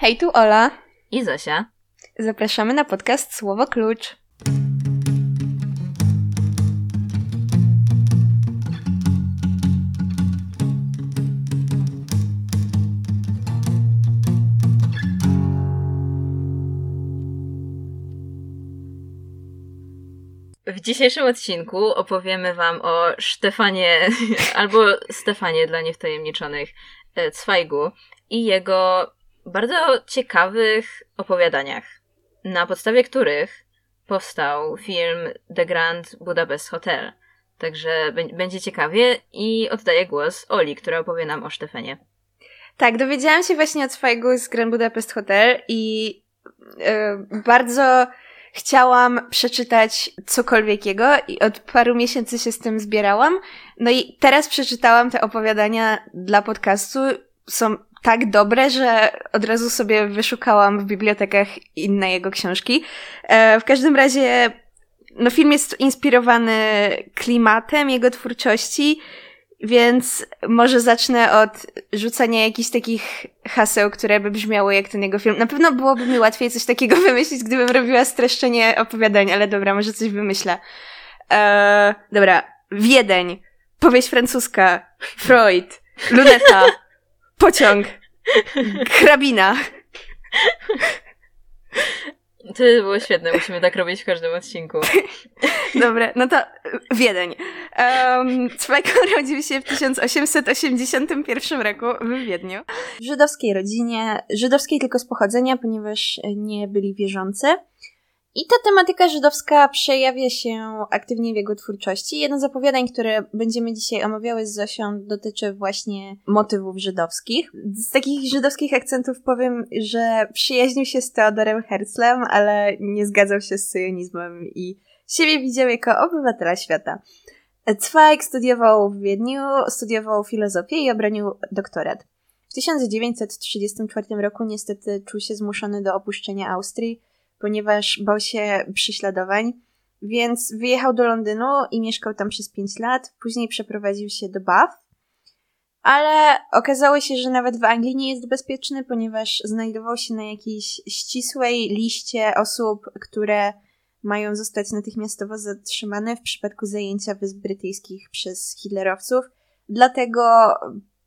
Hej, tu Ola. I Zosia. Zapraszamy na podcast Słowo Klucz. W dzisiejszym odcinku opowiemy Wam o Stefanie, albo Stefanie dla niewtajemniczonych, e, Cwajgu i jego bardzo ciekawych opowiadaniach, na podstawie których powstał film The Grand Budapest Hotel. Także będzie ciekawie i oddaję głos Oli, która opowie nam o Stefanie. Tak, dowiedziałam się właśnie od swojego z Grand Budapest Hotel i yy, bardzo chciałam przeczytać cokolwiek jego i od paru miesięcy się z tym zbierałam. No i teraz przeczytałam te opowiadania dla podcastu. Są tak dobre, że od razu sobie wyszukałam w bibliotekach inne jego książki. E, w każdym razie, no film jest inspirowany klimatem jego twórczości, więc może zacznę od rzucania jakichś takich haseł, które by brzmiały jak ten jego film. Na pewno byłoby mi łatwiej coś takiego wymyślić, gdybym robiła streszczenie opowiadań, ale dobra, może coś wymyślę. Eee, dobra, Wiedeń, powieść francuska, Freud, luneta, pociąg, hrabina. To było świetne, musimy tak robić w każdym odcinku. Dobra, no to Wiedeń. Um, Cwajko urodził się w 1881 roku w Wiedniu. W żydowskiej rodzinie, żydowskiej tylko z pochodzenia, ponieważ nie byli wierzący. I ta tematyka żydowska przejawia się aktywnie w jego twórczości. Jedno z opowiadań, które będziemy dzisiaj omawiały z Zosią, dotyczy właśnie motywów żydowskich. Z takich żydowskich akcentów powiem, że przyjaźnił się z Teodorem Herzlem, ale nie zgadzał się z syjonizmem i siebie widział jako obywatela świata. Zweig studiował w Wiedniu, studiował filozofię i obronił doktorat. W 1934 roku niestety czuł się zmuszony do opuszczenia Austrii, ponieważ bał się prześladowań, więc wyjechał do Londynu i mieszkał tam przez 5 lat. Później przeprowadził się do Bath, ale okazało się, że nawet w Anglii nie jest bezpieczny, ponieważ znajdował się na jakiejś ścisłej liście osób, które mają zostać natychmiastowo zatrzymane w przypadku zajęcia Wysp Brytyjskich przez hitlerowców. Dlatego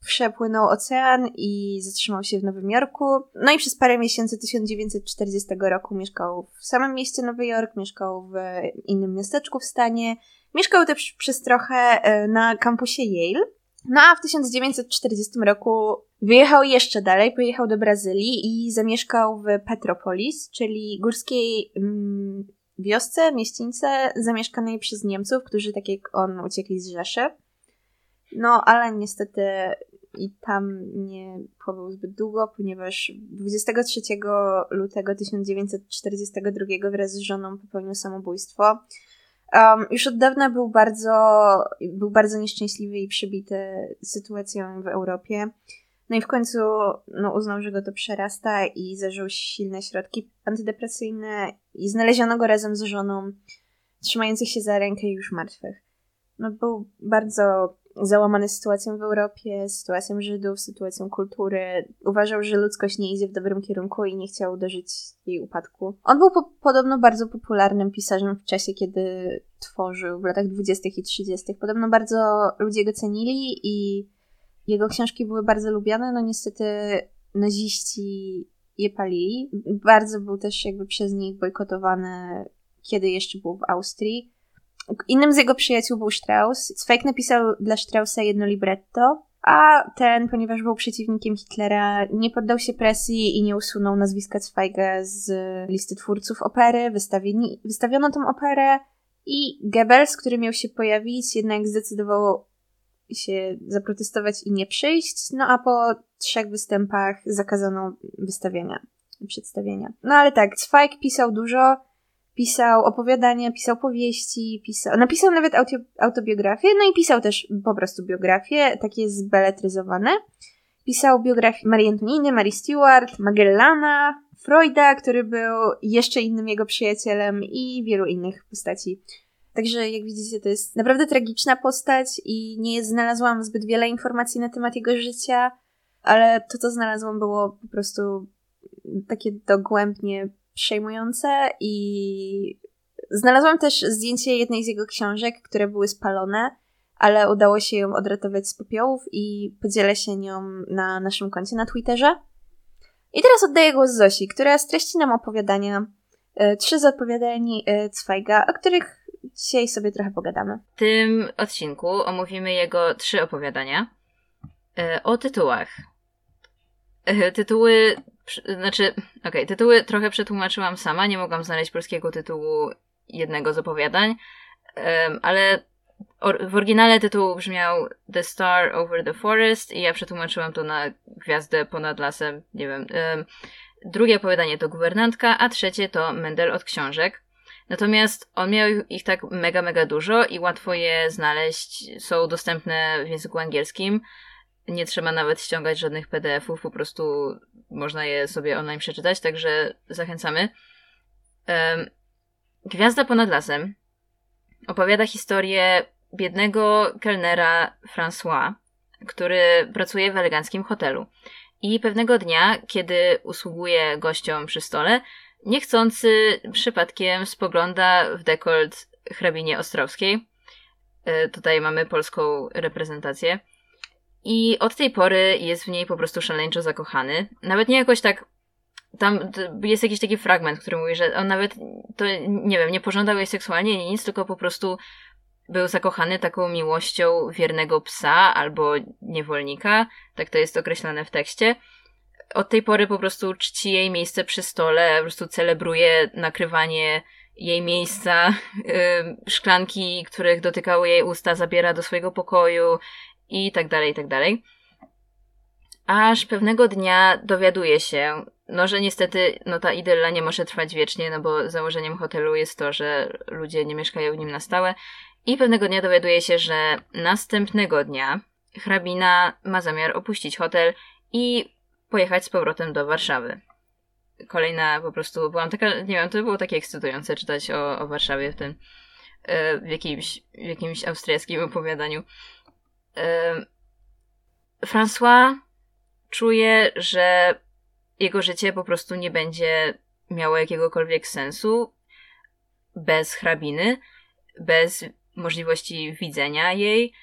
przepłynął ocean i zatrzymał się w Nowym Jorku. No i przez parę miesięcy 1940 roku mieszkał w samym mieście Nowy Jork, mieszkał w innym miasteczku w stanie. Mieszkał też przez trochę e, na kampusie Yale. No a w 1940 roku wyjechał jeszcze dalej, pojechał do Brazylii i zamieszkał w Petropolis, czyli górskiej mm, wiosce, mieścińce zamieszkanej przez Niemców, którzy tak jak on uciekli z Rzeszy. No, ale niestety i tam nie pobył zbyt długo, ponieważ 23 lutego 1942 wraz z żoną popełnił samobójstwo. Um, już od dawna był bardzo, był bardzo nieszczęśliwy i przybity sytuacją w Europie. No i w końcu no, uznał, że go to przerasta i zażył silne środki antydepresyjne i znaleziono go razem z żoną, trzymających się za rękę już martwych. No, był bardzo załamany sytuacją w Europie, sytuacją Żydów, sytuacją kultury. Uważał, że ludzkość nie idzie w dobrym kierunku i nie chciał dożyć jej upadku. On był po podobno bardzo popularnym pisarzem w czasie, kiedy tworzył, w latach 20. i 30. Podobno bardzo ludzie go cenili i jego książki były bardzo lubiane. No niestety naziści je palili. Bardzo był też jakby przez nich bojkotowany, kiedy jeszcze był w Austrii. Innym z jego przyjaciół był Strauss. Zweig napisał dla Straussa jedno libretto, a ten, ponieważ był przeciwnikiem Hitlera, nie poddał się presji i nie usunął nazwiska Zweiga z listy twórców opery. Wystawieni, wystawiono tą operę i Goebbels, który miał się pojawić, jednak zdecydował się zaprotestować i nie przyjść, no a po trzech występach zakazano wystawienia, przedstawienia. No ale tak, Zweig pisał dużo, pisał opowiadania, pisał powieści, pisał, napisał nawet auto, autobiografię, no i pisał też po prostu biografię, takie zbeletryzowane. Pisał biografię Marii Antoniny, Marii Stewart, Magellana, Freuda, który był jeszcze innym jego przyjacielem i wielu innych postaci. Także jak widzicie, to jest naprawdę tragiczna postać i nie znalazłam zbyt wiele informacji na temat jego życia, ale to, co znalazłam, było po prostu takie dogłębnie przejmujące i znalazłam też zdjęcie jednej z jego książek, które były spalone, ale udało się ją odratować z popiołów i podzielę się nią na naszym koncie na Twitterze. I teraz oddaję głos Zosi, która streści nam opowiadania, e, trzy z opowiadań e, Cwajga, o których dzisiaj sobie trochę pogadamy. W tym odcinku omówimy jego trzy opowiadania e, o tytułach. Tytuły, znaczy, okej, okay, tytuły trochę przetłumaczyłam sama, nie mogłam znaleźć polskiego tytułu jednego z opowiadań, ale w oryginale tytuł brzmiał The Star Over the Forest i ja przetłumaczyłam to na Gwiazdę ponad lasem, nie wiem. Drugie opowiadanie to Guwernantka, a trzecie to Mendel od książek. Natomiast on miał ich tak mega, mega dużo i łatwo je znaleźć. Są dostępne w języku angielskim. Nie trzeba nawet ściągać żadnych PDF-ów, po prostu można je sobie online przeczytać, także zachęcamy. Gwiazda ponad lasem opowiada historię biednego kelnera François, który pracuje w eleganckim hotelu. I pewnego dnia, kiedy usługuje gościom przy stole, niechcący przypadkiem spogląda w dekolt hrabinie Ostrowskiej. E, tutaj mamy polską reprezentację. I od tej pory jest w niej po prostu szaleńczo zakochany. Nawet nie jakoś tak. Tam jest jakiś taki fragment, który mówi, że on nawet to, nie wiem, nie pożądał jej seksualnie, nie nic, tylko po prostu był zakochany taką miłością wiernego psa albo niewolnika, tak to jest określone w tekście. Od tej pory po prostu czci jej miejsce przy stole, po prostu celebruje nakrywanie jej miejsca, yy, szklanki, których dotykały jej usta, zabiera do swojego pokoju i tak dalej, i tak dalej. Aż pewnego dnia dowiaduje się, no że niestety no ta idylla nie może trwać wiecznie, no bo założeniem hotelu jest to, że ludzie nie mieszkają w nim na stałe i pewnego dnia dowiaduje się, że następnego dnia hrabina ma zamiar opuścić hotel i pojechać z powrotem do Warszawy. Kolejna po prostu, byłam taka, nie wiem, to było takie ekscytujące czytać o, o Warszawie w tym, e, w jakimś, w jakimś austriackim opowiadaniu. François czuje, że jego życie po prostu nie będzie miało jakiegokolwiek sensu bez hrabiny, bez możliwości widzenia jej,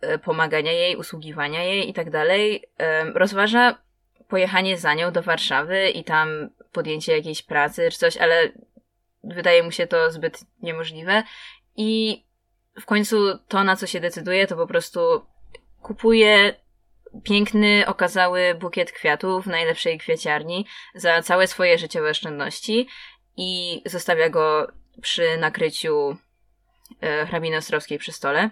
e, pomagania jej, usługiwania jej i tak dalej. Rozważa pojechanie za nią do Warszawy i tam podjęcie jakiejś pracy czy coś, ale wydaje mu się to zbyt niemożliwe. I w końcu to, na co się decyduje, to po prostu kupuje piękny, okazały bukiet kwiatów w najlepszej kwieciarni za całe swoje życiowe oszczędności i zostawia go przy nakryciu e, hrabiny Ostrowskiej przy stole.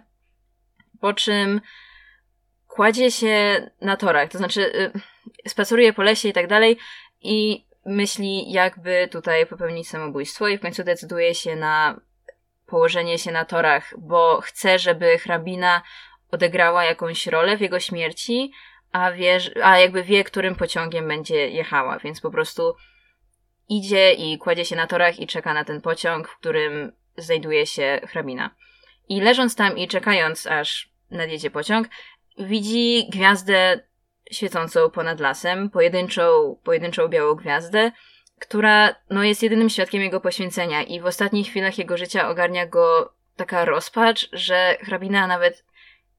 Po czym kładzie się na torach, to znaczy y, spaceruje po lesie i tak dalej i myśli, jakby tutaj popełnić samobójstwo i w końcu decyduje się na położenie się na torach, bo chce, żeby hrabina odegrała jakąś rolę w jego śmierci, a, wie, a jakby wie, którym pociągiem będzie jechała, więc po prostu idzie i kładzie się na torach i czeka na ten pociąg, w którym znajduje się hrabina. I leżąc tam i czekając, aż nadjedzie pociąg, widzi gwiazdę świecącą ponad lasem, pojedynczą, pojedynczą białą gwiazdę, która no, jest jedynym świadkiem jego poświęcenia i w ostatnich chwilach jego życia ogarnia go taka rozpacz, że hrabina nawet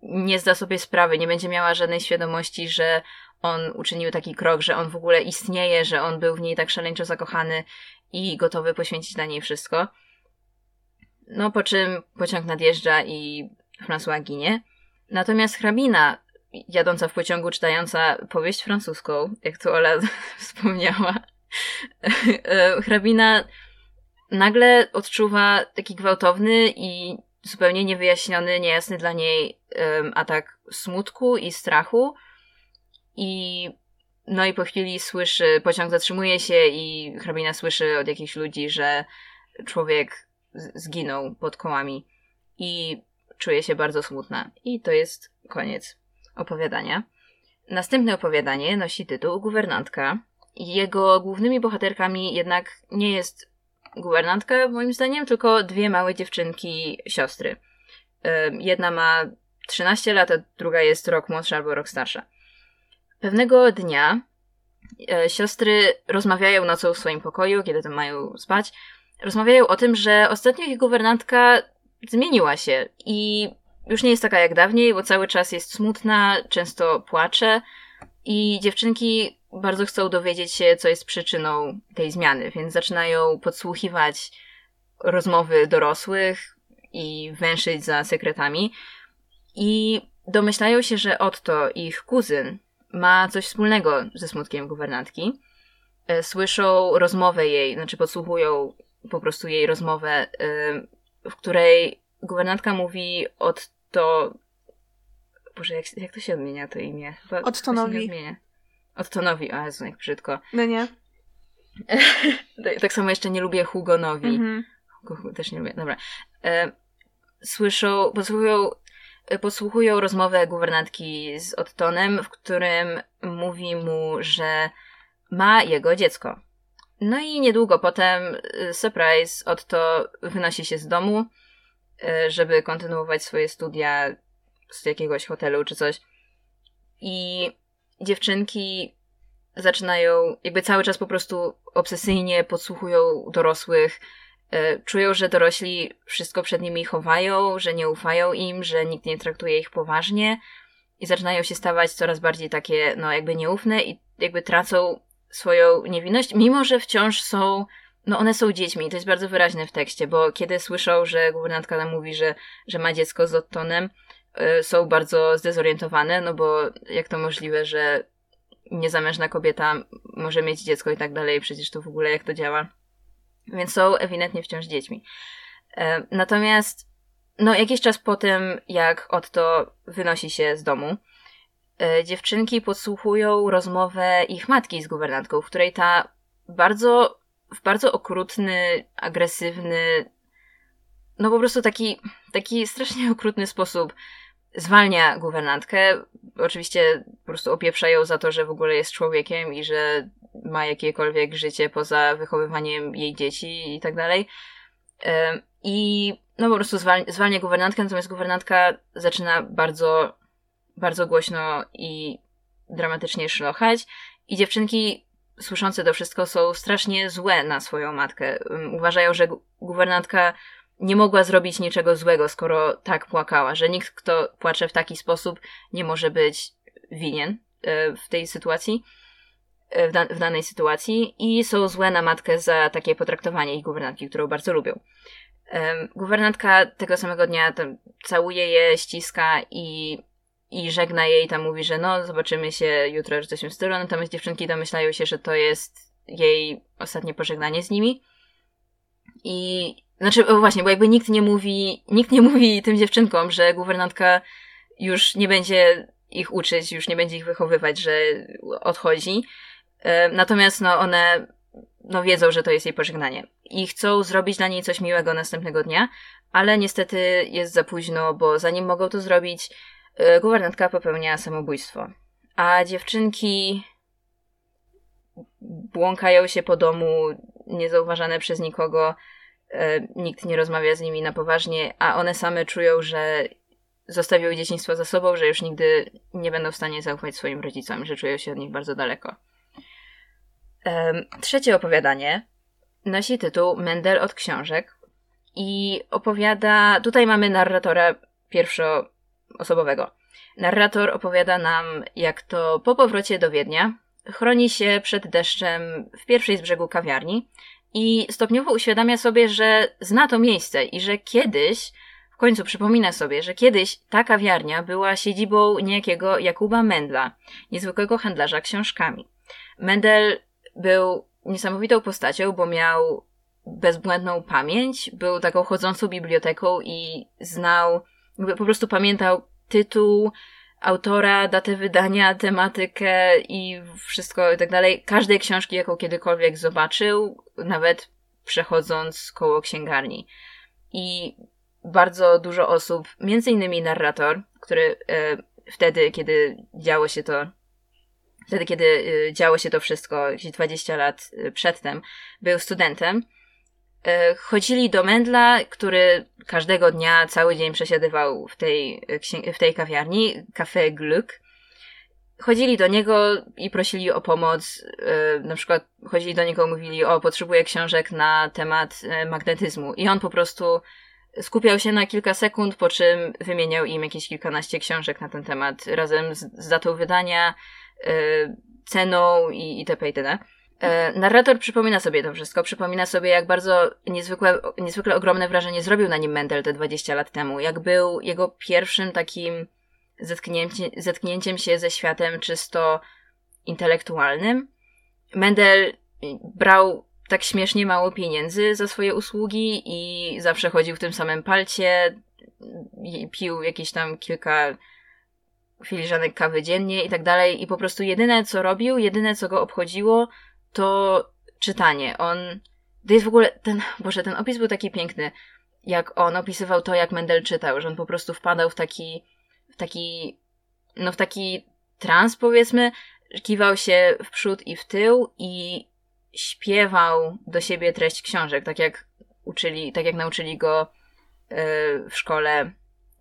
nie zda sobie sprawy, nie będzie miała żadnej świadomości, że on uczynił taki krok, że on w ogóle istnieje, że on był w niej tak szaleńczo zakochany i gotowy poświęcić dla niej wszystko. No po czym pociąg nadjeżdża i François ginie. Natomiast hrabina, jadąca w pociągu, czytająca powieść francuską, jak tu Ola wspomniała, hrabina nagle odczuwa taki gwałtowny i zupełnie niewyjaśniony, niejasny dla niej atak smutku i strachu. I no i po chwili słyszy, pociąg zatrzymuje się i hrabina słyszy od jakichś ludzi, że człowiek zginął pod kołami. I czuje się bardzo smutna. I to jest koniec opowiadania. Następne opowiadanie nosi tytuł Guwernantka. Jego głównymi bohaterkami jednak nie jest guwernantka, moim zdaniem, tylko dwie małe dziewczynki, siostry. Jedna ma 13 lat, a druga jest rok młodsza albo rok starsza. Pewnego dnia e, siostry rozmawiają nocą w swoim pokoju, kiedy tam mają spać. Rozmawiają o tym, że ostatnio ich guwernantka zmieniła się i już nie jest taka jak dawniej, bo cały czas jest smutna, często płacze i dziewczynki bardzo chcą dowiedzieć się, co jest przyczyną tej zmiany, więc zaczynają podsłuchiwać rozmowy dorosłych i węszyć za sekretami. I domyślają się, że Otto, ich kuzyn, ma coś wspólnego ze smutkiem guwernantki. E, słyszą rozmowę jej, znaczy podsłuchują po prostu jej rozmowę, e, w której guwernantka mówi Otto. Boże, jak, jak to się odmienia to imię? Ottonowi. Ottonowi, o Jezu, jak brzydko. No nie. tak samo jeszcze nie lubię Hugonowi. Mhm. Też nie lubię, dobra. E, słyszą, posłuchują, posłuchują rozmowę guwernantki z Ottonem, w którym mówi mu, że ma jego dziecko. No i niedługo potem, y, surprise, Otto wynosi się z domu, żeby kontynuować swoje studia z jakiegoś hotelu czy coś. I dziewczynki zaczynają, jakby cały czas po prostu obsesyjnie podsłuchują dorosłych, E, czują, że dorośli wszystko przed nimi chowają, że nie ufają im, że nikt nie traktuje ich poważnie i zaczynają się stawać coraz bardziej takie, no jakby nieufne i jakby tracą swoją niewinność, mimo że wciąż są, no one są dziećmi. To jest bardzo wyraźne w tekście, bo kiedy słyszą, że guwernantka mówi, że, że ma dziecko z Ottonem, są bardzo zdezorientowane, no bo jak to możliwe, że niezamężna kobieta może mieć dziecko i tak dalej, przecież to w ogóle jak to działa. Więc są ewidentnie wciąż dziećmi. E, natomiast, no, jakiś czas po tym, jak Otto wynosi się z domu, e, dziewczynki podsłuchują rozmowę ich matki z guwernantką, w której ta bardzo, w bardzo okrutny, agresywny, no po prostu taki, taki strasznie okrutny sposób zwalnia guwernantkę. Oczywiście po prostu opieprza ją za to, że w ogóle jest człowiekiem i że ma jakiekolwiek życie poza wychowywaniem jej dzieci i tak dalej. I no po prostu zwalnia, zwalnia guwernantkę, natomiast guwernantka zaczyna bardzo, bardzo głośno i dramatycznie szlochać i dziewczynki słyszące to wszystko są strasznie złe na swoją matkę. Uważają, że guwernantka nie mogła zrobić niczego złego, skoro tak płakała, że nikt, kto płacze w taki sposób, nie może być winien e, w tej sytuacji, e, w, da w danej sytuacji i są złe na matkę za takie potraktowanie ich guwernantki, którą bardzo lubią. Guwernantka tego samego dnia całuje je, ściska i, i żegna jej, tam mówi, że no, zobaczymy się jutro, że coś w stylu, natomiast dziewczynki domyślają się, że to jest jej ostatnie pożegnanie z nimi. I znaczy, właśnie, bo jakby nikt nie mówi, nikt nie mówi tym dziewczynkom, że guwernantka już nie będzie ich uczyć, już nie będzie ich wychowywać, że odchodzi. E, natomiast no one no wiedzą, że to jest jej pożegnanie i chcą zrobić dla niej coś miłego następnego dnia, ale niestety jest za późno, bo zanim mogą to zrobić, e, guwernantka popełnia samobójstwo. A dziewczynki błąkają się po domu, niezauważane przez nikogo, nikt nie rozmawia z nimi na poważnie, a one same czują, że zostawiły dzieciństwo za sobą, że już nigdy nie będą w stanie zaufać swoim rodzicom, że czują się od nich bardzo daleko. Trzecie opowiadanie nosi tytuł Mendel od książek i opowiada. Tutaj mamy narratora pierwszoosobowego. Narrator opowiada nam, jak to po powrocie do Wiednia chroni się przed deszczem w pierwszej z brzegu kawiarni i stopniowo uświadamia sobie, że zna to miejsce i że kiedyś, w końcu przypomina sobie, że kiedyś ta kawiarnia była siedzibą niejakiego Jakuba Mendla, niezwykłego handlarza książkami. Mendel był niesamowitą postacią, bo miał bezbłędną pamięć, był taką chodzącą biblioteką i znał, po prostu pamiętał tytuł, autora, datę wydania, tematykę i wszystko i tak dalej. Każdej książki, jaką kiedykolwiek zobaczył, nawet przechodząc koło księgarni. I bardzo dużo osób, między innymi narrator, który e, wtedy, kiedy działo się to, wtedy, kiedy e, działo się to wszystko, gdzieś 20 lat e, przedtem, był studentem, chodzili do Mendla, który każdego dnia cały dzień przesiadywał w tej, w tej kawiarni, Café Glück. chodzili do niego i prosili o pomoc. Yy, na przykład chodzili do niego, mówili, o, potrzebuję książek na temat magnetyzmu. I on po prostu skupiał się na kilka sekund, po czym wymieniał im jakieś kilkanaście książek na ten temat, razem z, datą wydania, ceną i itp. itd. E, narrator przypomina sobie to wszystko, przypomina sobie, jak bardzo niezwykłe, niezwykle ogromne wrażenie zrobił na nim Mendel te 20 lat temu, jak był jego pierwszym takim zetknięcie, zetknięciem się ze światem czysto intelektualnym. Mendel brał tak śmiesznie mało pieniędzy za swoje usługi i zawsze chodził w tym samym palcie, pił jakieś tam kilka filiżanek kawy dziennie i tak dalej i po prostu jedyne co robił, jedyne co go obchodziło to czytanie. On, to jest w ogóle ten, boże, ten opis był taki piękny, jak on opisywał to, jak Mendel czytał, że on po prostu wpadał w taki, w taki, no w taki trans powiedzmy, kiwał się w przód i w tył i śpiewał do siebie treść książek, tak jak uczyli, tak jak nauczyli go yy, w szkole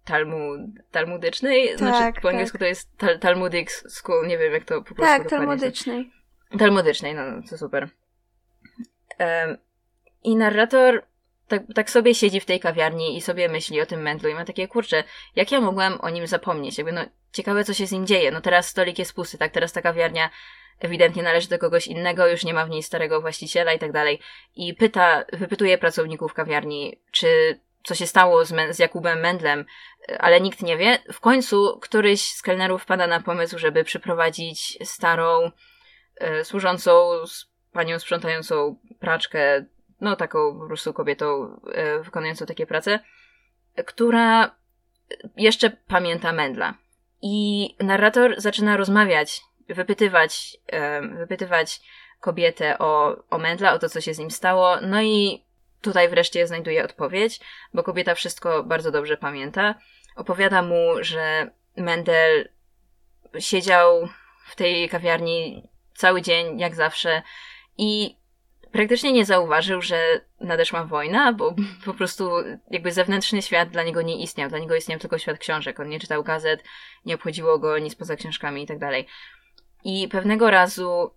talmud, talmudycznej, tak, znaczy po angielsku tak. to jest tal, Talmudic School, nie wiem jak to po prostu Tak, talmudycznej. Talmudycznej, no, no to super. Um, I narrator tak, tak sobie siedzi w tej kawiarni i sobie myśli o tym mędlu i ma takie, kurczę, jak ja mogłem o nim zapomnieć? Jakby, no, ciekawe, co się z nim dzieje. No teraz stolik jest pusty, tak? Teraz ta kawiarnia ewidentnie należy do kogoś innego, już nie ma w niej starego właściciela i tak dalej. I pyta, wypytuje pracowników kawiarni, czy co się stało z, z Jakubem Mendlem, ale nikt nie wie. W końcu któryś z kelnerów wpada na pomysł, żeby przyprowadzić starą, służącą z panią sprzątającą praczkę, no taką po prostu kobietą e, wykonującą takie prace, która jeszcze pamięta Mendla. I narrator zaczyna rozmawiać, wypytywać, e, wypytywać kobietę o, o Mendla, o to, co się z nim stało. No i tutaj wreszcie znajduje odpowiedź, bo kobieta wszystko bardzo dobrze pamięta. Opowiada mu, że Mendel siedział w tej kawiarni cały dzień, jak zawsze, i praktycznie nie zauważył, że nadeszła wojna, bo po prostu jakby zewnętrzny świat dla niego nie istniał. Dla niego istniał tylko świat książek. On nie czytał gazet, nie obchodziło go nic poza książkami i tak dalej. I pewnego razu,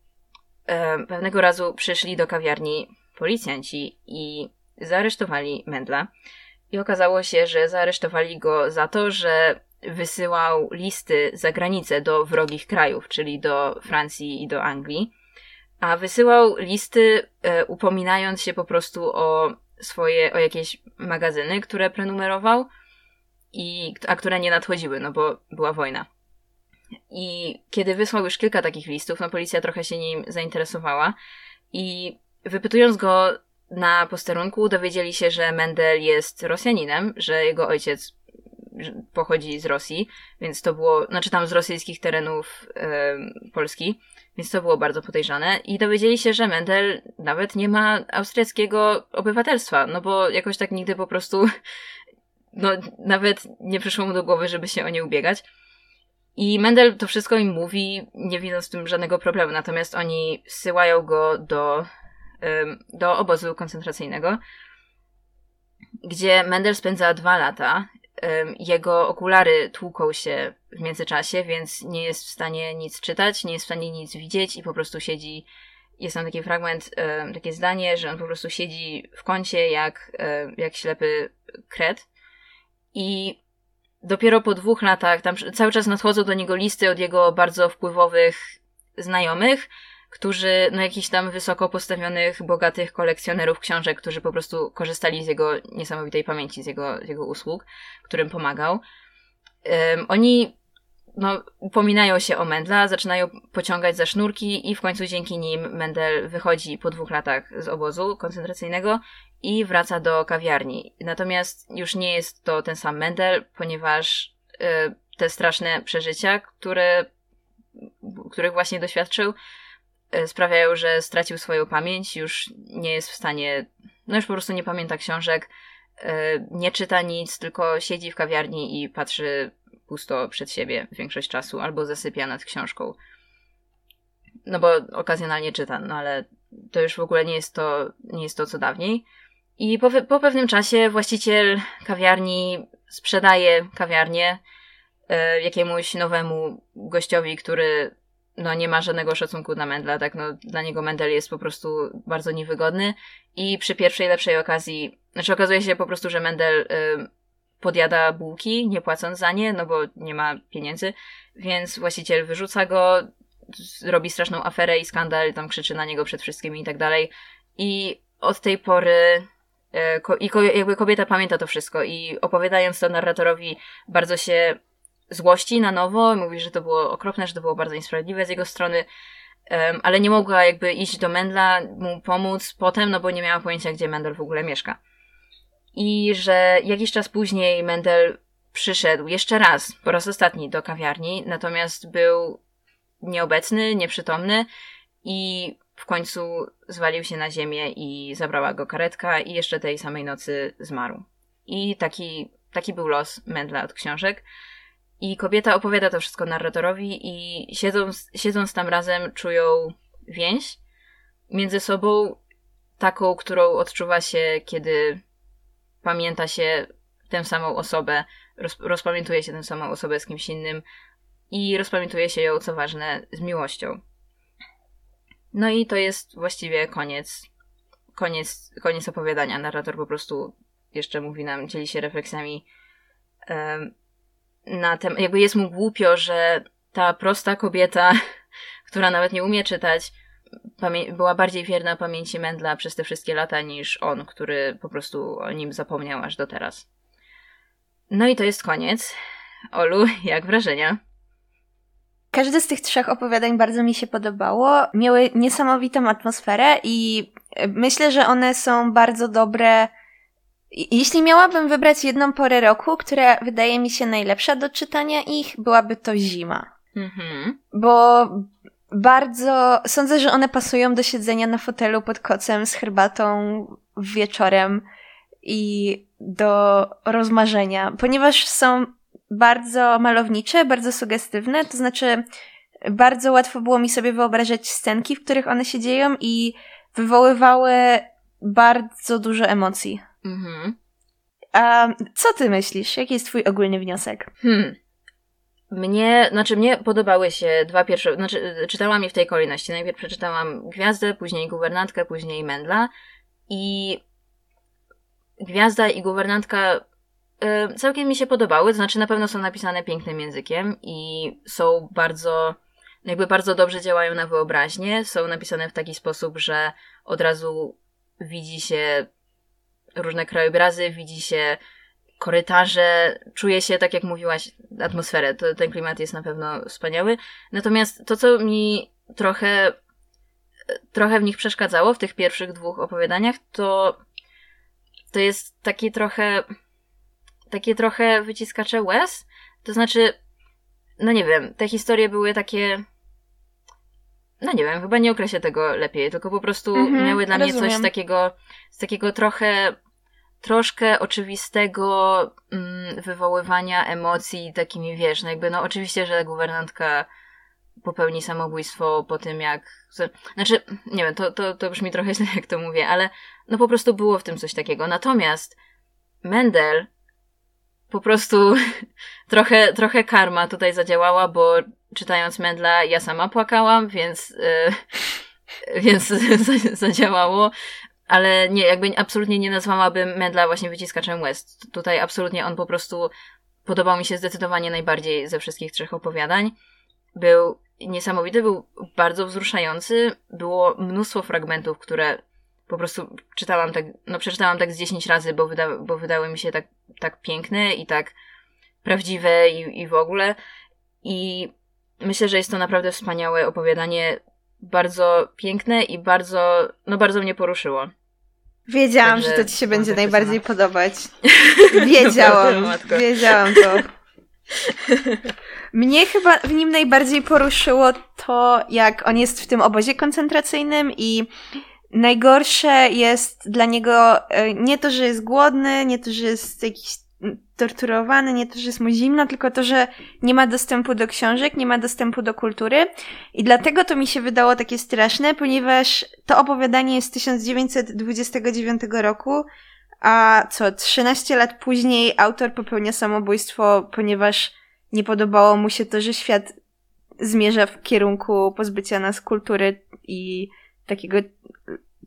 pewnego razu przyszli do kawiarni policjanci i zaaresztowali Mendla. I okazało się, że zaaresztowali go za to, że wysyłał listy za granicę do wrogich krajów, czyli do Francji i do Anglii a wysyłał listy e, upominając się po prostu o swoje, o jakieś magazyny, które prenumerował, i, a które nie nadchodziły, no bo była wojna. I kiedy wysłał już kilka takich listów, no policja trochę się nim zainteresowała i wypytując go na posterunku, dowiedzieli się, że Mendel jest Rosjaninem, że jego ojciec pochodzi z Rosji, więc to było, znaczy tam z rosyjskich terenów Polski, więc to było bardzo podejrzane. I dowiedzieli się, że Mendel nawet nie ma austriackiego obywatelstwa, no bo jakoś tak nigdy po prostu, no nawet nie przyszło mu do głowy, żeby się o nie ubiegać. I Mendel to wszystko im mówi, nie widząc w tym żadnego problemu, natomiast oni zsyłają go do, do obozu koncentracyjnego, gdzie Mendel spędza dwa lata jego okulary tłuką się w międzyczasie, więc nie jest w stanie nic czytać, nie jest w stanie nic widzieć i po prostu siedzi. Jest tam taki fragment, takie zdanie, że on po prostu siedzi w kącie jak, jak ślepy kret. I dopiero po dwóch latach, tam cały czas nadchodzą do niego listy od jego bardzo wpływowych znajomych, którzy, no jakichś tam wysoko postawionych, bogatych kolekcjonerów książek, którzy po prostu korzystali z jego niesamowitej pamięci, z jego, z jego usług, którym pomagał. Um, oni no, upominają się o Mendla, zaczynają pociągać za sznurki i w końcu dzięki nim Mendel wychodzi po dwóch latach z obozu koncentracyjnego i wraca do kawiarni. Natomiast już nie jest to ten sam Mendel, ponieważ y, te straszne przeżycia, które, których właśnie doświadczył, sprawiają, że stracił swoją pamięć, już nie jest w stanie, no już po prostu nie pamięta książek, e, nie czyta nic, tylko siedzi w kawiarni i patrzy pusto przed siebie większość czasu, albo zasypia nad książką. No bo okazjonalnie czyta, no ale to już w ogóle nie jest to, nie jest to co dawniej. I po, po pewnym czasie właściciel kawiarni sprzedaje kawiarnię e, jakiemuś nowemu gościowi, który no nie ma żadnego szacunku dla Mendla, tak, no dla niego Mendel jest po prostu bardzo niewygodny i przy pierwszej lepszej okazji, znaczy okazuje się po prostu, że Mendel y, podjada bułki, nie płacąc za nie, no bo nie ma pieniędzy, więc właściciel wyrzuca go, robi straszną aferę i skandal, tam krzyczy na niego przed wszystkimi i tak dalej. I od tej pory ko- i jakby kobieta pamięta to wszystko i opowiadając to narratorowi bardzo się złości na nowo, mówi, że to było okropne, że to było bardzo niesprawiedliwe z jego strony, um, ale nie mogła jakby iść do Mendla, mu pomóc potem, no bo nie miała pojęcia, gdzie Mendel w ogóle mieszka. I że jakiś czas później Mendel przyszedł jeszcze raz, po raz ostatni do kawiarni, natomiast był nieobecny, nieprzytomny i w końcu zwalił się na ziemię i zabrała go karetka i jeszcze tej samej nocy zmarł. I taki, taki był los Mendla od książek. I kobieta opowiada to wszystko narratorowi i siedząc, siedząc tam razem czują więź między sobą, taką, którą odczuwa się, kiedy pamięta się tę samą osobę, roz, rozpamiętuje się tę samą osobę z kimś innym i rozpamiętuje się ją, co ważne, z miłością. No i to jest właściwie koniec, koniec, koniec opowiadania. Narrator po prostu jeszcze mówi nam, dzieli się refleksjami na tem, jakby jest mu głupio, że ta prosta kobieta, która nawet nie umie czytać, była bardziej wierna pamięci Mendla przez te wszystkie lata niż on, który po prostu o nim zapomniał aż do teraz. No i to jest koniec. Olu, jak wrażenia? Każde z tych trzech opowiadań bardzo mi się podobało. Miały niesamowitą atmosferę i myślę, że one są bardzo dobre jeśli miałabym wybrać jedną porę roku, która wydaje mi się najlepsza do czytania ich, byłaby to zima. Mhm. Bo bardzo. Sądzę, że one pasują do siedzenia na fotelu pod kocem z herbatą wieczorem i do rozmarzenia, ponieważ są bardzo malownicze, bardzo sugestywne, to znaczy bardzo łatwo było mi sobie wyobrażać scenki, w których one się dzieją i wywoływały bardzo dużo emocji. Mhm. A co ty myślisz? Jaki jest twój ogólny wniosek? Hmm. Mnie, znaczy mnie podobały się dwa pierwsze, znaczy czytałam je w tej kolejności. Najpierw przeczytałam Gwiazdę, później Guwernantkę, później Mendla i Gwiazda i Guwernantka y, całkiem mi się podobały, znaczy na pewno są napisane pięknym językiem i są bardzo, jakby bardzo dobrze działają na wyobraźnię. Są napisane w taki sposób, że od razu widzi się różne krajobrazy, widzi się korytarze, czuje się, tak jak mówiłaś, atmosferę. To, ten klimat jest na pewno wspaniały. Natomiast to, co mi trochę, trochę w nich przeszkadzało w tych pierwszych dwóch opowiadaniach, to, to jest takie trochę, takie trochę wyciskacze łez. To znaczy, no nie wiem, te historie były takie, no nie wiem, chyba nie określę tego lepiej, tylko po prostu mm-hmm, miały dla rozumiem. mnie coś z takiego, z takiego trochę, troszkę oczywistego mm, wywoływania emocji takimi, wiesz, no jakby, no oczywiście, że guwernantka popełni samobójstwo po tym, jak. Znaczy, nie wiem, to, to, to brzmi trochę źle, jak to mówię, ale no po prostu było w tym coś takiego. Natomiast Mendel po prostu trochę, trochę karma tutaj zadziałała, bo czytając Mendla ja sama płakałam, więc, yy, więc zadziałało. Ale nie, jakby absolutnie nie nazwałabym Mendla właśnie wyciskaczem West. Tutaj absolutnie on po prostu podobał mi się zdecydowanie najbardziej ze wszystkich trzech opowiadań. Był niesamowity, był bardzo wzruszający. Było mnóstwo fragmentów, które po prostu czytałam tak, no przeczytałam tak z 10 razy, bo, wyda, bo wydały mi się tak, tak piękne i tak prawdziwe i, i w ogóle. I myślę, że jest to naprawdę wspaniałe opowiadanie, bardzo piękne i bardzo, no bardzo mnie poruszyło. Wiedziałam, Także że to ci się będzie najbardziej podobać. Wiedziałam, wiedziałam to. Mnie chyba w nim najbardziej poruszyło to, jak on jest w tym obozie koncentracyjnym i najgorsze jest dla niego e, nie to, że jest głodny, nie to, że jest jakiś torturowany, nie to, że jest mu zimno, tylko to, że nie ma dostępu do książek, nie ma dostępu do kultury. I dlatego to mi się wydało takie straszne, ponieważ to opowiadanie jest z 1929 roku, a co, 13 lat później autor popełnia samobójstwo, ponieważ nie podobało mu się to, że świat zmierza w kierunku pozbycia nas kultury i takiego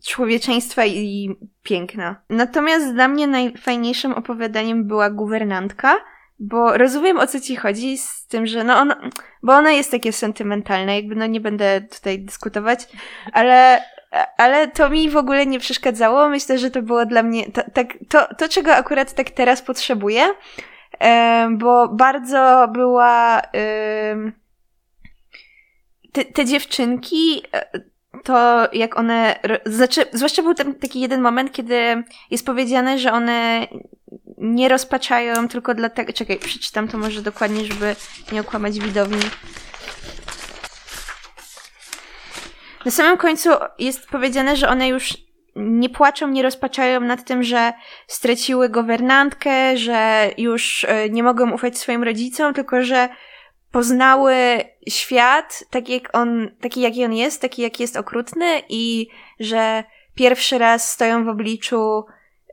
człowieczeństwa i piękna. Natomiast dla mnie najfajniejszym opowiadaniem była guwernantka, bo rozumiem o co ci chodzi z tym, że no ona, bo ona jest takie sentymentalne, jakby no nie będę tutaj dyskutować, ale, ale to mi w ogóle nie przeszkadzało. Myślę, że to było dla mnie to, tak, to, to czego akurat tak teraz potrzebuję, bo bardzo była te, te dziewczynki to jak one, znaczy, zwłaszcza był taki jeden moment, kiedy jest powiedziane, że one nie rozpaczają tylko dlatego, czekaj, przeczytam to może dokładnie, żeby nie okłamać widowni. Na samym końcu jest powiedziane, że one już nie płaczą, nie rozpaczają nad tym, że straciły governantkę, że już e, nie mogą ufać swoim rodzicom, tylko że poznały świat taki jak on, taki jaki on jest, taki jaki jest okrutny i że pierwszy raz stoją w obliczu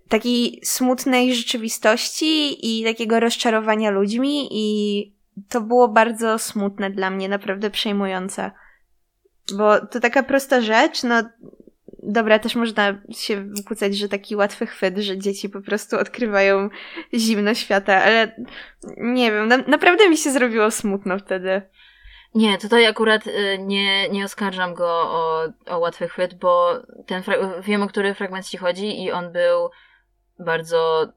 takiej smutnej rzeczywistości i takiego rozczarowania ludźmi i to było bardzo smutne dla mnie, naprawdę przejmujące. Bo to taka prosta rzecz, no dobra, też można się wykłócać, że taki łatwy chwyt, że dzieci po prostu odkrywają zimno świata, ale nie wiem, na, naprawdę mi się zrobiło smutno wtedy. Nie, tutaj akurat y, nie, nie oskarżam go o, o łatwy chwyt, bo ten wiem, o który fragment ci chodzi i on był bardzo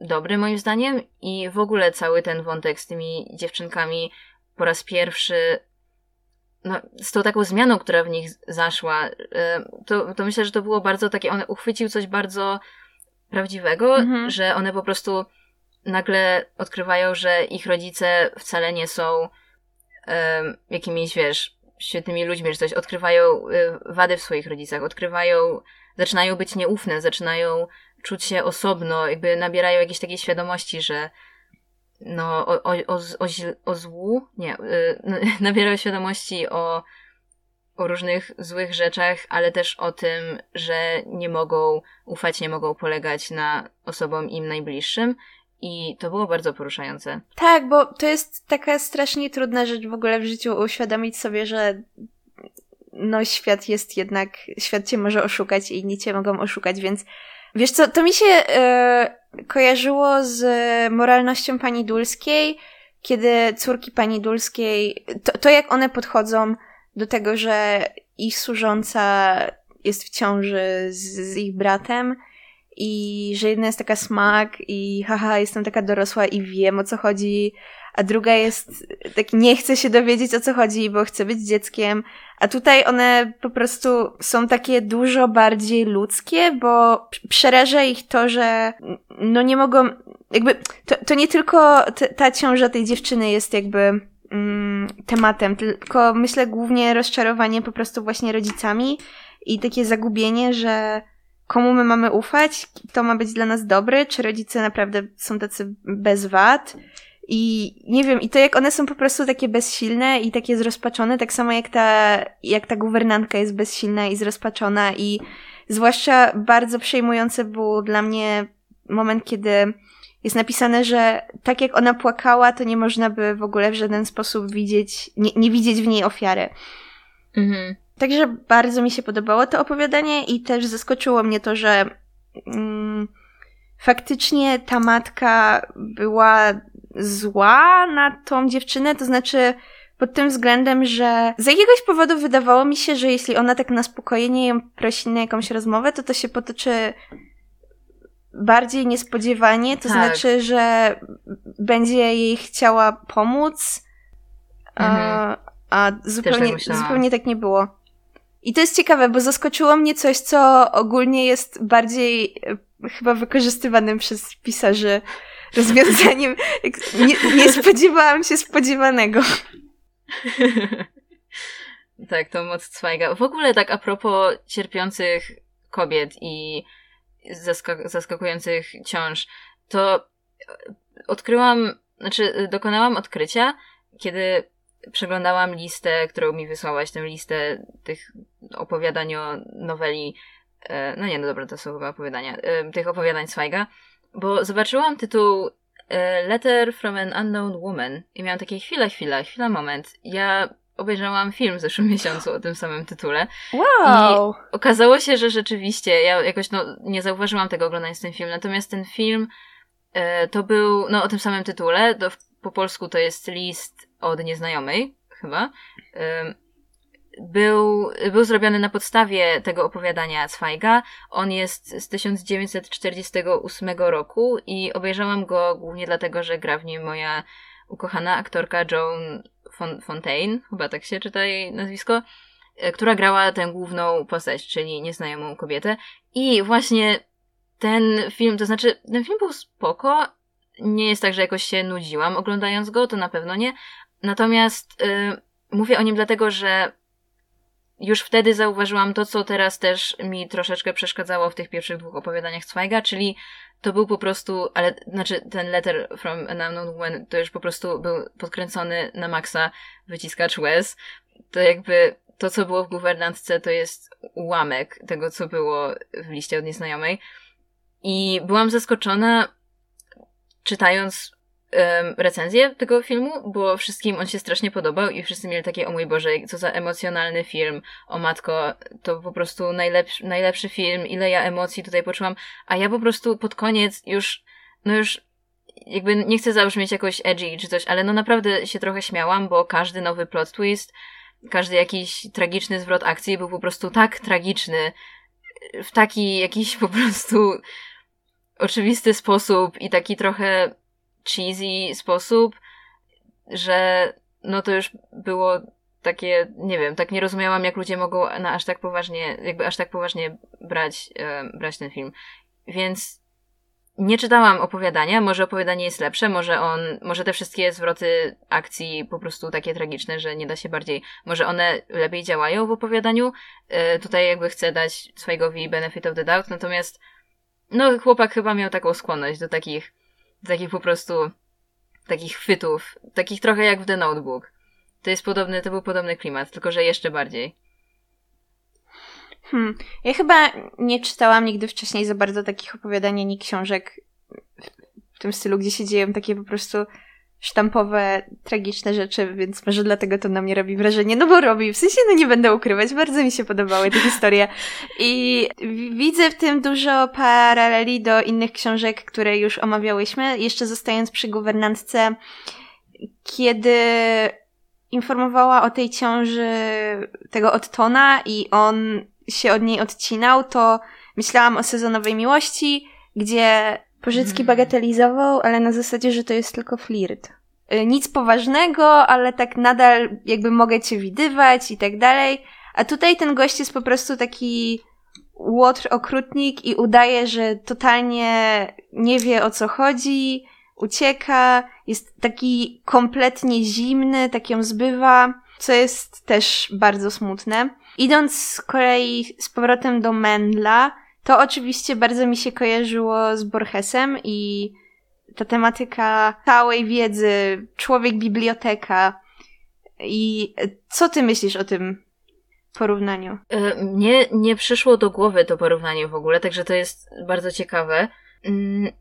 dobry moim zdaniem i w ogóle cały ten wątek z tymi dziewczynkami po raz pierwszy no, z tą taką zmianą, która w nich zaszła, e, to, to myślę, że to było bardzo takie, on uchwycił coś bardzo prawdziwego, mhm. że one po prostu nagle odkrywają, że ich rodzice wcale nie są um, jakimiś, wiesz, świetnymi ludźmi, że coś odkrywają e, wady w swoich rodzicach, odkrywają, zaczynają być nieufne, zaczynają czuć się osobno, jakby nabierają jakiejś takiej świadomości, że no, o, o, o, o, złu, nie, yy, nabierał świadomości o, o różnych złych rzeczach, ale też o tym, że nie mogą ufać, nie mogą polegać na osobom im najbliższym. I to było bardzo poruszające. Tak, bo to jest taka strasznie trudna rzecz w ogóle w życiu uświadomić sobie, że no świat jest jednak, świat cię może oszukać i inni cię mogą oszukać, więc wiesz co, to mi się yy, kojarzyło z moralnością pani Dulskiej, kiedy córki pani Dulskiej, to, to jak one podchodzą do tego, że ich służąca jest w ciąży z, z ich bratem i że jedna jest taka smak i haha, jestem taka dorosła i wiem o co chodzi, a druga jest tak nie chce się dowiedzieć o co chodzi, bo chce być dzieckiem, a tutaj one po prostu są takie dużo bardziej ludzkie, bo przeraża ich to, że no nie mogą, jakby to, to nie tylko ta ciąża tej dziewczyny jest jakby mm, tematem, tylko myślę głównie rozczarowanie po prostu właśnie rodzicami i takie zagubienie, że komu my mamy ufać, kto ma być dla nas dobry, czy rodzice naprawdę są tacy bez wad. I nie wiem, i to jak one są po prostu takie bezsilne i takie zrozpaczone, tak samo jak ta, jak ta guwernantka jest bezsilna i zrozpaczona i zwłaszcza bardzo przejmujący był dla mnie moment, kiedy jest napisane, że tak jak ona płakała, to nie można by w ogóle w żaden sposób widzieć, nie, nie widzieć w niej ofiary. Mhm. Także bardzo mi się podobało to opowiadanie i też zaskoczyło mnie to, że mm, faktycznie ta matka była zła na tą dziewczynę, to znaczy pod tym względem, że z jakiegoś powodu wydawało mi się, że jeśli ona tak na spokojnie ją prosi na jakąś rozmowę, to to się potoczy bardziej niespodziewanie, to tak. znaczy, że będzie jej chciała pomóc, mhm. a, a zupełnie, tak zupełnie tak nie było. I to jest ciekawe, bo zaskoczyło mnie coś, co ogólnie jest bardziej e, chyba wykorzystywanym przez pisarzy rozwiązaniem. Nie, nie spodziewałam się spodziewanego. tak, to moc Zweiga. W ogóle tak a propos cierpiących kobiet i zaskak zaskakujących ciąż, to odkryłam, znaczy dokonałam odkrycia, kiedy przeglądałam listę, którą mi wysłałaś, tę listę tych opowiadań o noweli, e, no nie, no dobra, to są chyba opowiadania, e, tych opowiadań Zweiga, bo zobaczyłam tytuł e, Letter from an Unknown Woman i miałam takie chwila, chwila, chwila, moment. Ja obejrzałam film w zeszłym miesiącu o tym samym tytule. Wow! I okazało się, że rzeczywiście, ja jakoś no, nie zauważyłam tego oglądając ten film, natomiast ten film e, to był, no o tym samym tytule, to w, po polsku to jest list od nieznajomej, chyba. E, był, był zrobiony na podstawie tego opowiadania Zweiga. On jest z 1948 roku i obejrzałam go głównie dlatego, że gra w nim moja ukochana aktorka Joan Fontaine, chyba tak się czyta jej nazwisko, e, która grała tę główną postać, czyli nieznajomą kobietę. I właśnie ten film, to znaczy, ten film był spoko. Nie jest tak, że jakoś się nudziłam oglądając go, to na pewno nie. Natomiast yy, mówię o nim dlatego, że już wtedy zauważyłam to, co teraz też mi troszeczkę przeszkadzało w tych pierwszych dwóch opowiadaniach Zweiga, czyli to był po prostu, ale znaczy ten letter from an unknown woman to już po prostu był podkręcony na maksa wyciskacz łez. To jakby to, co było w guwernantce, to jest ułamek tego, co było w liście od nieznajomej. I byłam zaskoczona, czytając recenzję tego filmu, bo wszystkim on się strasznie podobał i wszyscy mieli takie, o mój Boże, co za emocjonalny film, o matko, to po prostu najlepszy, najlepszy film, ile ja emocji tutaj poczułam, a ja po prostu pod koniec już, no już jakby nie chcę zabrzmieć jakoś edgy czy coś, ale no naprawdę się trochę śmiałam, bo każdy nowy plot twist, każdy jakiś tragiczny zwrot akcji był po prostu tak tragiczny, w taki jakiś po prostu oczywisty sposób i taki trochę cheesy sposób, że no to już było takie, nie wiem, tak nie rozumiałam, jak ludzie mogą na aż tak poważnie, jakby aż tak poważnie brać, e, brać ten film. Więc nie czytałam opowiadania, może opowiadanie jest lepsze, może on, może te wszystkie zwroty akcji po prostu takie tragiczne, że nie da się bardziej, może one lepiej działają w opowiadaniu. E, tutaj jakby chcę dać swojego benefit of the doubt, natomiast no chłopak chyba miał taką skłonność do takich takich po prostu takich chwytów, takich trochę jak w The Notebook. To jest podobny, to był podobny klimat, tylko że jeszcze bardziej. Hmm. Ja chyba nie czytałam nigdy wcześniej za bardzo takich opowiadań ani książek w tym stylu, gdzie się dzieją takie po prostu sztampowe, tragiczne rzeczy, więc może dlatego to na mnie robi wrażenie. No bo robi, w sensie, no nie będę ukrywać, bardzo mi się podobały te historie. I widzę w tym dużo paraleli do innych książek, które już omawiałyśmy. Jeszcze zostając przy guwernantce, kiedy informowała o tej ciąży tego Ottona i on się od niej odcinał, to myślałam o sezonowej miłości, gdzie Pożycki mhm. bagatelizował, ale na zasadzie, że to jest tylko flirt. Y, nic poważnego, ale tak nadal jakby mogę cię widywać i tak dalej. A tutaj ten gość jest po prostu taki łotr, okrutnik i udaje, że totalnie nie wie o co chodzi, ucieka, jest taki kompletnie zimny, tak ją zbywa, co jest też bardzo smutne. Idąc z kolei z powrotem do Mendla, to oczywiście bardzo mi się kojarzyło z Borgesem i ta tematyka całej wiedzy, człowiek biblioteka. I co ty myślisz o tym porównaniu? E, mnie nie przyszło do głowy to porównanie w ogóle, także to jest bardzo ciekawe. Mm,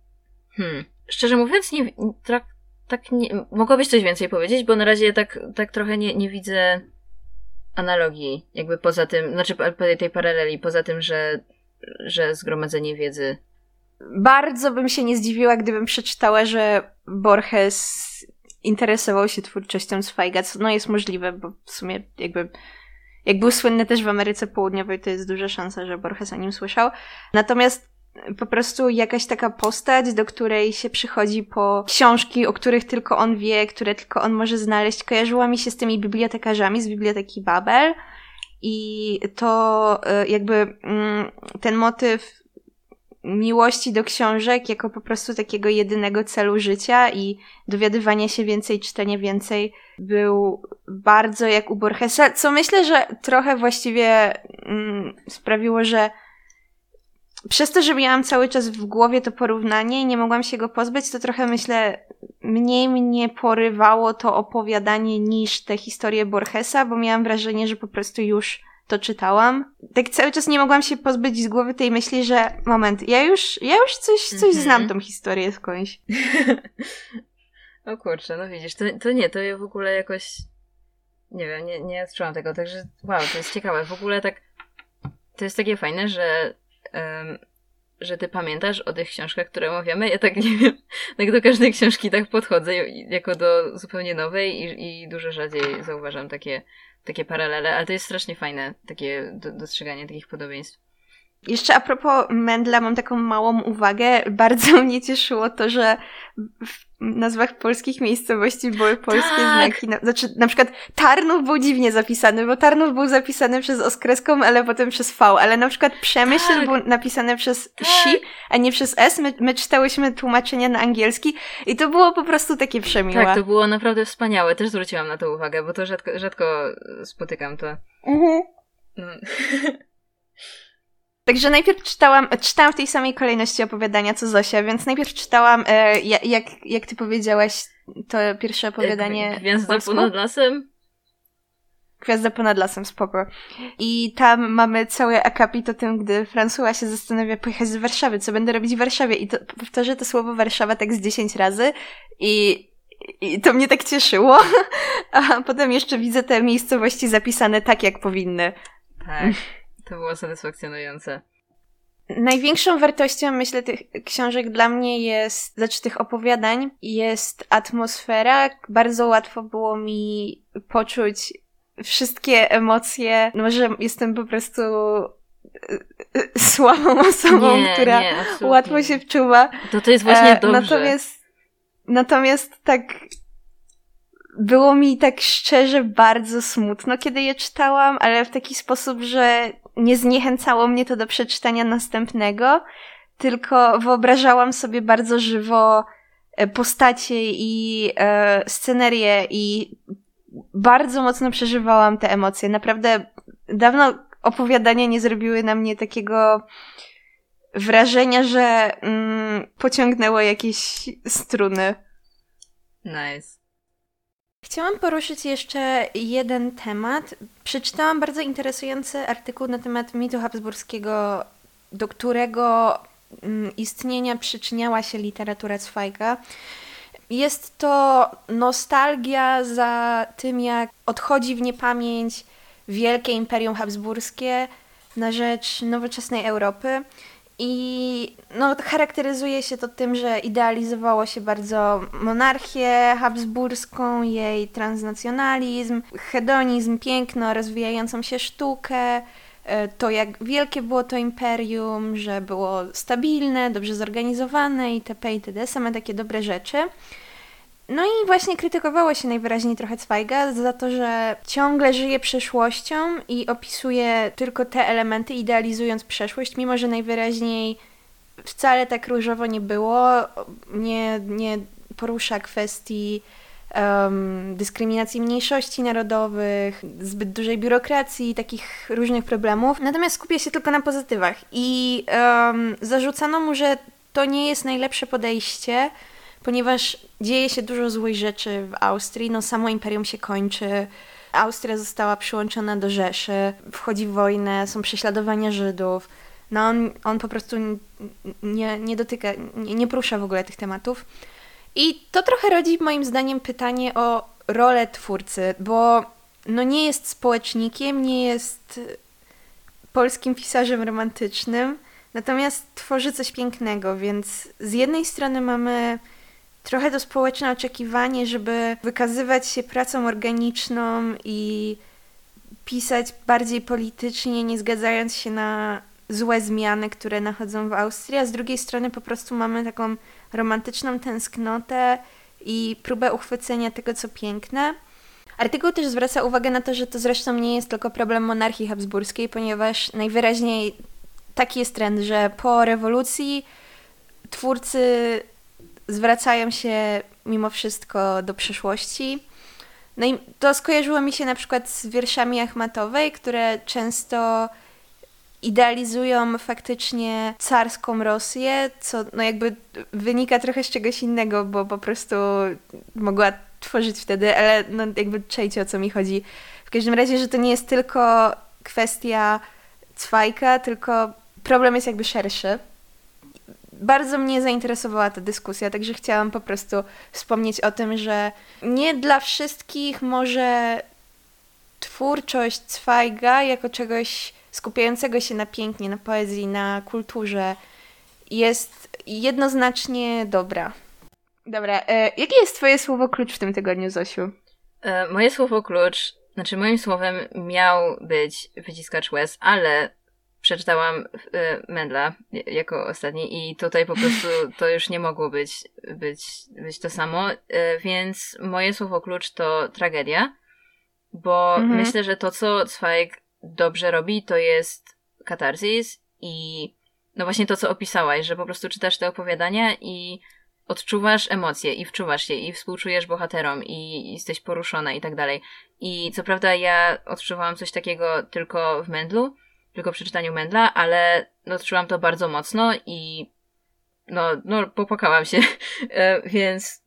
hmm. Szczerze mówiąc, nie, tak, tak nie, mogłabyś coś więcej powiedzieć, bo na razie tak, tak trochę nie, nie widzę analogii, jakby poza tym, znaczy tej paraleli, poza tym, że że zgromadzenie wiedzy. Bardzo bym się nie zdziwiła, gdybym przeczytała, że Borges interesował się twórczością Zweiga, co no jest możliwe, bo w sumie jakby jak był słynny też w Ameryce Południowej, to jest duża szansa, że Borges o nim słyszał. Natomiast po prostu jakaś taka postać, do której się przychodzi po książki, o których tylko on wie, które tylko on może znaleźć, kojarzyła mi się z tymi bibliotekarzami z biblioteki Babel. I to e, jakby mm, ten motyw miłości do książek jako po prostu takiego jedynego celu życia i dowiadywania się więcej, czytania więcej był bardzo jak u Borgesa, co myślę, że trochę właściwie mm, sprawiło, że przez to, że miałam cały czas w głowie to porównanie i nie mogłam się go pozbyć, to trochę myślę, mniej mnie porywało to opowiadanie niż te historie Borgesa, bo miałam wrażenie, że po prostu już to czytałam. Tak cały czas nie mogłam się pozbyć z głowy tej myśli, że moment, ja już, ja już coś, coś mm -hmm. znam tą historię skądś. o kurczę, no widzisz, to, to nie, to ja w ogóle jakoś nie wiem, nie, nie odczułam tego, także wow, to jest ciekawe. W ogóle tak to jest takie fajne, że że ty pamiętasz o tych książkach, które omawiamy. Ja tak nie wiem, tak do każdej książki tak podchodzę jako do zupełnie nowej i, i dużo rzadziej zauważam takie, takie paralele, ale to jest strasznie fajne, takie do, dostrzeganie takich podobieństw. Jeszcze a propos Mendla mam taką małą uwagę. Bardzo mnie cieszyło to, że w nazwach polskich miejscowości były polskie tak. znaki. Na, znaczy, na przykład Tarnów był dziwnie zapisany, bo Tarnów był zapisany przez oskreską, ale potem przez V, ale na przykład Przemyśl tak. był napisany przez tak. si, a nie przez s. My, my czytałyśmy tłumaczenia na angielski i to było po prostu takie przemiłe. Tak, to było naprawdę wspaniałe. Też zwróciłam na to uwagę, bo to rzadko, rzadko spotykam to. Mhm. No. Także najpierw czytałam, czytałam w tej samej kolejności opowiadania co Zosia, więc najpierw czytałam, e, jak, jak ty powiedziałaś, to pierwsze opowiadanie. Gwiazda ponad lasem? Gwiazda ponad lasem, spoko. I tam mamy cały akapit o tym, gdy François się zastanawia pojechać z Warszawy, co będę robić w Warszawie. I to, powtarzę to słowo Warszawa tak z 10 razy i, i to mnie tak cieszyło. A potem jeszcze widzę te miejscowości zapisane tak, jak powinny. Tak. To było satysfakcjonujące. Największą wartością, myślę, tych książek dla mnie jest, znaczy tych opowiadań, jest atmosfera. Bardzo łatwo było mi poczuć wszystkie emocje. Może jestem po prostu e, e, słabą osobą, nie, która nie, łatwo się wczuwa. To to jest właśnie e, dobrze. Natomiast, natomiast tak było mi tak szczerze bardzo smutno, kiedy je czytałam, ale w taki sposób, że nie zniechęcało mnie to do przeczytania następnego, tylko wyobrażałam sobie bardzo żywo e, postacie i e, scenerię i bardzo mocno przeżywałam te emocje. Naprawdę dawno opowiadania nie zrobiły na mnie takiego wrażenia, że mm, pociągnęło jakieś struny. Nice. Chciałam poruszyć jeszcze jeden temat. Przeczytałam bardzo interesujący artykuł na temat mitu habsburskiego, do którego mm, istnienia przyczyniała się literatura Zweiga. Jest to nostalgia za tym, jak odchodzi w niepamięć wielkie imperium habsburskie na rzecz nowoczesnej Europy. I no, charakteryzuje się to tym, że idealizowało się bardzo monarchię habsburską, jej transnacjonalizm, hedonizm, piękno, rozwijającą się sztukę, e, to jak wielkie było to imperium, że było stabilne, dobrze zorganizowane itp. itd. Same takie dobre rzeczy. No i właśnie krytykowało się najwyraźniej trochę Zweiga za to, że ciągle żyje przeszłością i opisuje tylko te elementy, idealizując przeszłość, mimo że najwyraźniej wcale tak różowo nie było. Nie, nie porusza kwestii um, dyskryminacji mniejszości narodowych, zbyt dużej biurokracji takich różnych problemów. Natomiast skupia się tylko na pozytywach i um, zarzucano mu, że to nie jest najlepsze podejście, ponieważ dzieje się dużo złych rzeczy w Austrii. No, samo imperium się kończy. Austria została przyłączona do Rzeszy, wchodzi w wojnę, są prześladowania Żydów. No on, on po prostu nie, nie dotyka, nie, nie porusza w ogóle tych tematów. I to trochę rodzi moim zdaniem pytanie o rolę twórcy, bo no nie jest społecznikiem, nie jest polskim pisarzem romantycznym, natomiast tworzy coś pięknego, więc z jednej strony mamy trochę to społeczne oczekiwanie, żeby wykazywać się pracą organiczną i pisać bardziej politycznie, nie zgadzając się na złe zmiany, które nachodzą w Austrii, a z drugiej strony po prostu mamy taką romantyczną tęsknotę i próbę uchwycenia tego, co piękne. Artykuł też zwraca uwagę na to, że to zresztą nie jest tylko problem monarchii habsburskiej, ponieważ najwyraźniej taki jest trend, że po rewolucji twórcy zwracają się mimo wszystko do przeszłości. No i to skojarzyło mi się na przykład z wierszami Achmatowej, które często idealizują faktycznie carską Rosję, co no jakby wynika trochę z czegoś innego, bo po prostu mogła tworzyć wtedy, ale no jakby czejcie o co mi chodzi. W każdym razie, że to nie jest tylko kwestia Cwajka, tylko problem jest jakby szerszy. Bardzo mnie zainteresowała ta dyskusja, także chciałam po prostu wspomnieć o tym, że nie dla wszystkich może twórczość Cwajga jako czegoś skupiającego się na pięknie, na poezji, na kulturze jest jednoznacznie dobra. Dobra, e, jakie jest twoje słowo klucz w tym tygodniu, Zosiu? E, moje słowo klucz, znaczy moim słowem miał być wyciskacz łez, ale przeczytałam e, Mendla jako ostatni i tutaj po prostu to już nie mogło być, być, być to samo, e, więc moje słowo klucz to tragedia, bo mhm. myślę, że to, co Zweig dobrze robi, to jest katarzis i no właśnie to, co opisałaś, że po prostu czytasz te opowiadania i odczuwasz emocje i wczuwasz je i współczujesz bohaterom i jesteś poruszona i tak dalej. I co prawda ja odczuwałam coś takiego tylko w Mendlu, tylko przy czytaniu Mendla, ale odczułam to bardzo mocno i no, no popłakałam się. E, więc,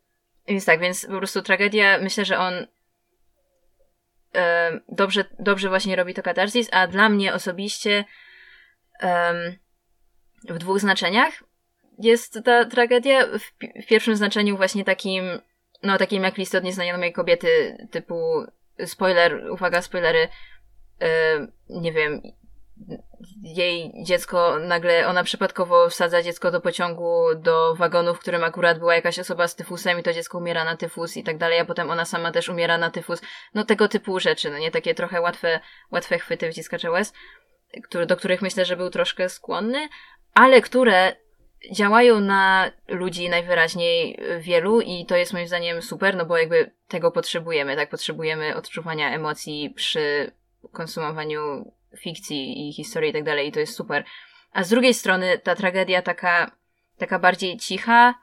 więc tak, więc po prostu tragedia, myślę, że on e, dobrze, dobrze właśnie robi to katarzis, a dla mnie osobiście w dwóch znaczeniach jest ta tragedia. W, w, pierwszym znaczeniu właśnie takim, no takim jak list od nieznajomej kobiety, typu spoiler, uwaga, spoilery, yy, nie wiem, jej dziecko nagle, ona przypadkowo wsadza dziecko do pociągu, do wagonu, w którym akurat była jakaś osoba z tyfusem i to dziecko umiera na tyfus i tak dalej, a potem ona sama też umiera na tyfus. No tego typu rzeczy, no nie takie trochę łatwe, łatwe chwyty wciskacza łez, który, do których myślę, że był troszkę skłonny, ale które działają na ludzi najwyraźniej wielu i to jest moim zdaniem super, no bo jakby tego potrzebujemy, tak? Potrzebujemy odczuwania emocji przy konsumowaniu fikcji i historii i tak dalej i to jest super. A z drugiej strony ta tragedia taka, taka bardziej cicha,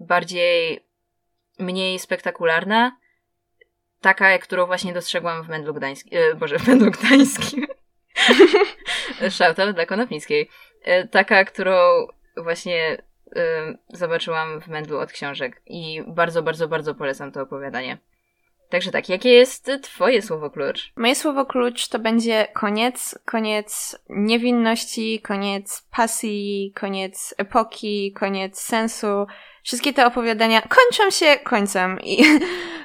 bardziej mniej spektakularna, taka, którą właśnie dostrzegłam w Mędlu Gdańskim, e, Boże, w Mędlu Gdańskim. Shoutout dla Konopnickiej. E, taka, którą właśnie y, zobaczyłam w Mendlu od książek i bardzo, bardzo, bardzo polecam to opowiadanie. Także tak, jakie jest twoje słowo klucz? Moje słowo klucz to będzie koniec, koniec niewinności, koniec pasji, koniec epoki, koniec sensu. Wszystkie te opowiadania kończą się końcem i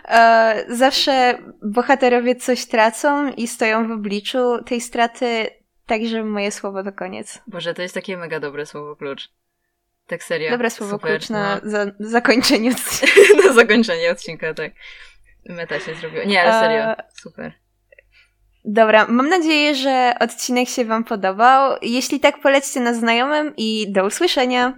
e, zawsze bohaterowie coś tracą i stoją w obliczu tej straty, także moje słowo to koniec. Boże, to jest takie mega dobre słowo klucz. Tak serio. Dobre słowo Super, klucz na no. za, zakończenie odcinka. na zakończenie odcinka, tak. Meta się zrobiła. Nie, ale serio. Super. Dobra, mam nadzieję, że odcinek się Wam podobał. Jeśli tak, polećcie na znajomym i do usłyszenia.